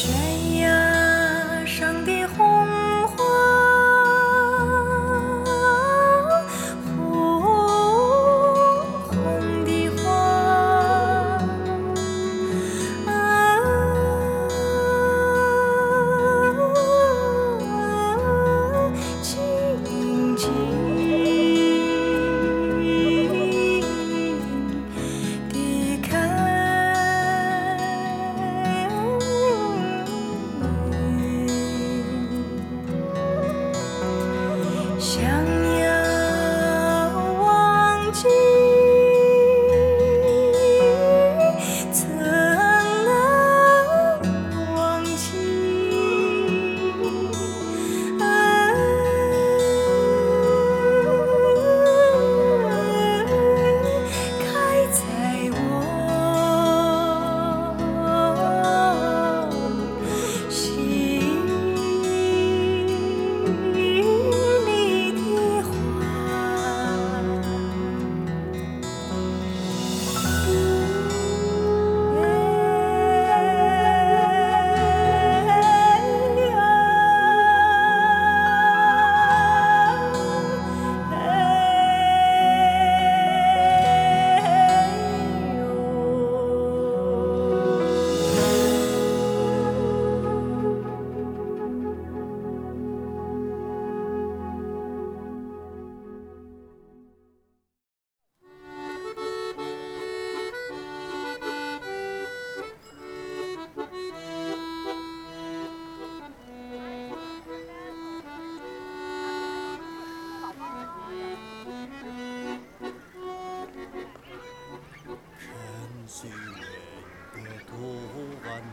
shame.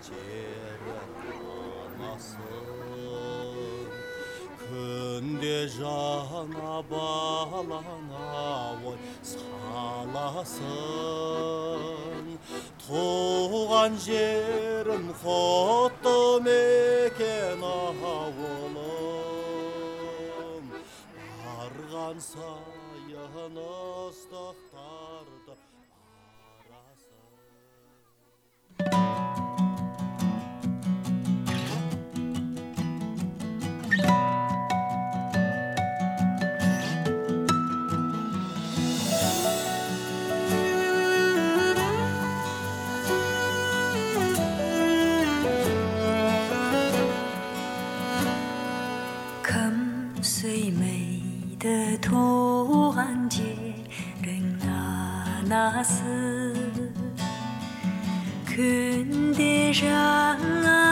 қанатын күнде жаңа балаңа ой саласын туған жерім құтты мекен ауылым барған сайын ыстықтарды 最美的图案见证那那次肯定让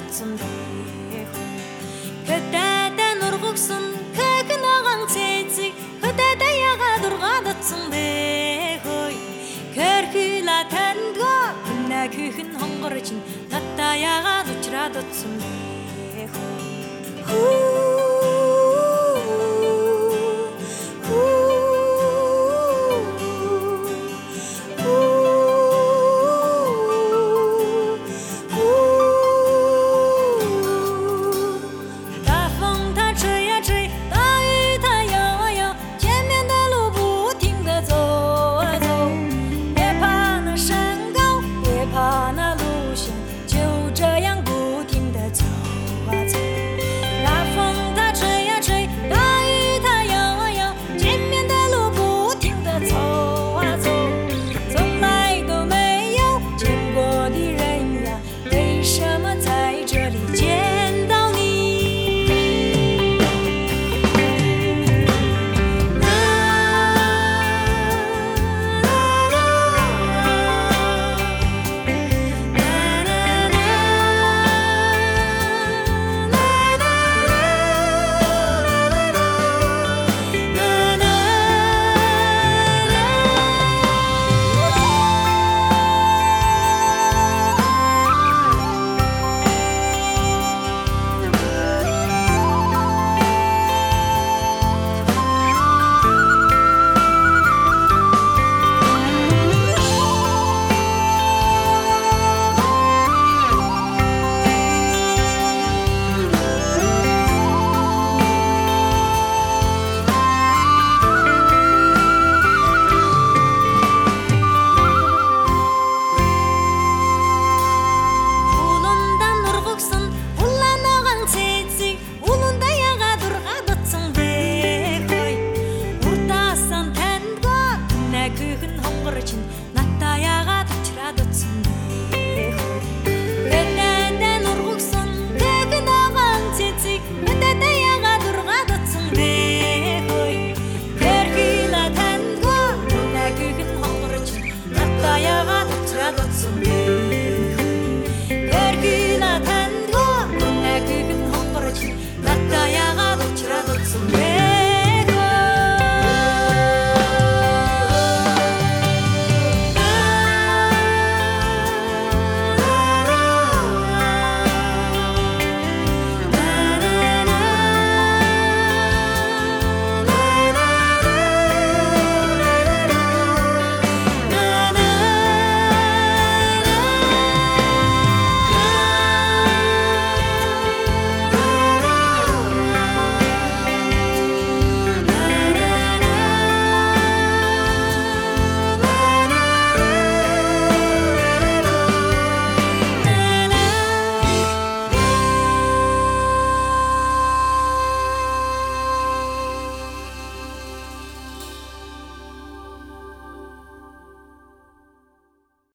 утсан бэх хөдөөд нургугсан кэг ногон цэцэг. Хөдөөд яга дургаад утсан бэх хой. Кэрхила тандгаа нэ хихэн хонгорч тата яга учраад утсан бэх хой.